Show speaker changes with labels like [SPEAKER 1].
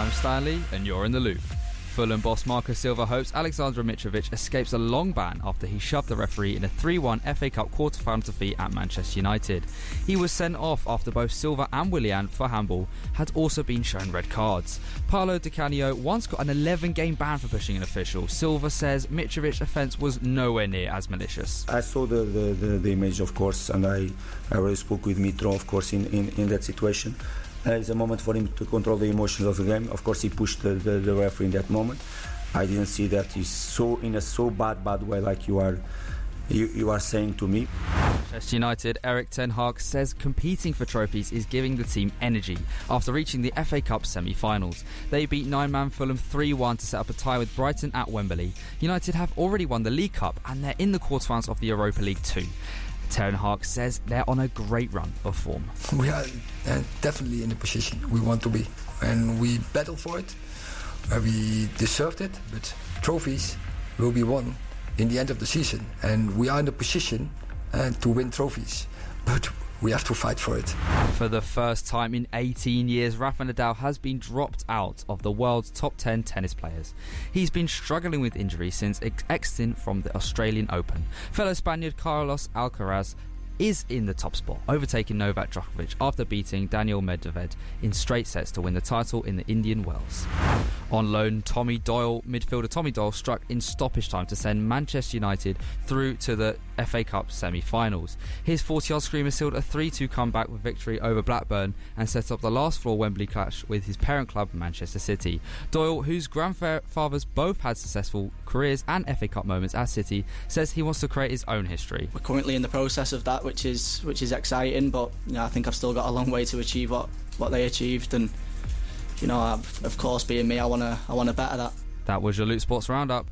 [SPEAKER 1] I'm Stanley, and you're in the loop. Fulham boss Marco Silva hopes Alexander Mitrovic escapes a long ban after he shoved the referee in a 3 1 FA Cup quarter final defeat at Manchester United. He was sent off after both Silva and Willian for handball had also been shown red cards. Paolo Di Canio once got an 11 game ban for pushing an official. Silva says Mitrovic's offence was nowhere near as malicious.
[SPEAKER 2] I saw the, the, the, the image, of course, and I, I already spoke with Mitro, of course, in, in, in that situation. Uh, it's a moment for him to control the emotions of the game. Of course, he pushed the, the, the referee in that moment. I didn't see that he's so in a so bad bad way like you are you, you are saying to me.
[SPEAKER 1] Manchester United, Erik Ten Hag says competing for trophies is giving the team energy after reaching the FA Cup semi-finals. They beat nine-man Fulham 3-1 to set up a tie with Brighton at Wembley. United have already won the League Cup and they're in the quarterfinals of the Europa League too. Ten Hag says they're on a great run of form.
[SPEAKER 3] We are uh, definitely in the position we want to be, and we battle for it. Uh, we deserved it, but trophies will be won in the end of the season, and we are in the position uh, to win trophies. But we have to fight for it.
[SPEAKER 1] For the first time in 18 years, Rafa Nadal has been dropped out of the world's top 10 tennis players. He's been struggling with injury since ex- exiting from the Australian Open. Fellow Spaniard Carlos Alcaraz is in the top spot, overtaking Novak Djokovic after beating Daniil Medvedev in straight sets to win the title in the Indian Wells. On loan, Tommy Doyle, midfielder Tommy Doyle, struck in stoppage time to send Manchester United through to the FA Cup semi finals. His 40 yard screamer sealed a 3 2 comeback with victory over Blackburn and set up the last floor Wembley clash with his parent club, Manchester City. Doyle, whose grandfathers both had successful careers and FA Cup moments at City, says he wants to create his own history.
[SPEAKER 4] We're currently in the process of that, which is which is exciting, but you know, I think I've still got a long way to achieve what, what they achieved and you know, of course, being me, I wanna I wanna better that.
[SPEAKER 1] That was your Loop Sports Roundup.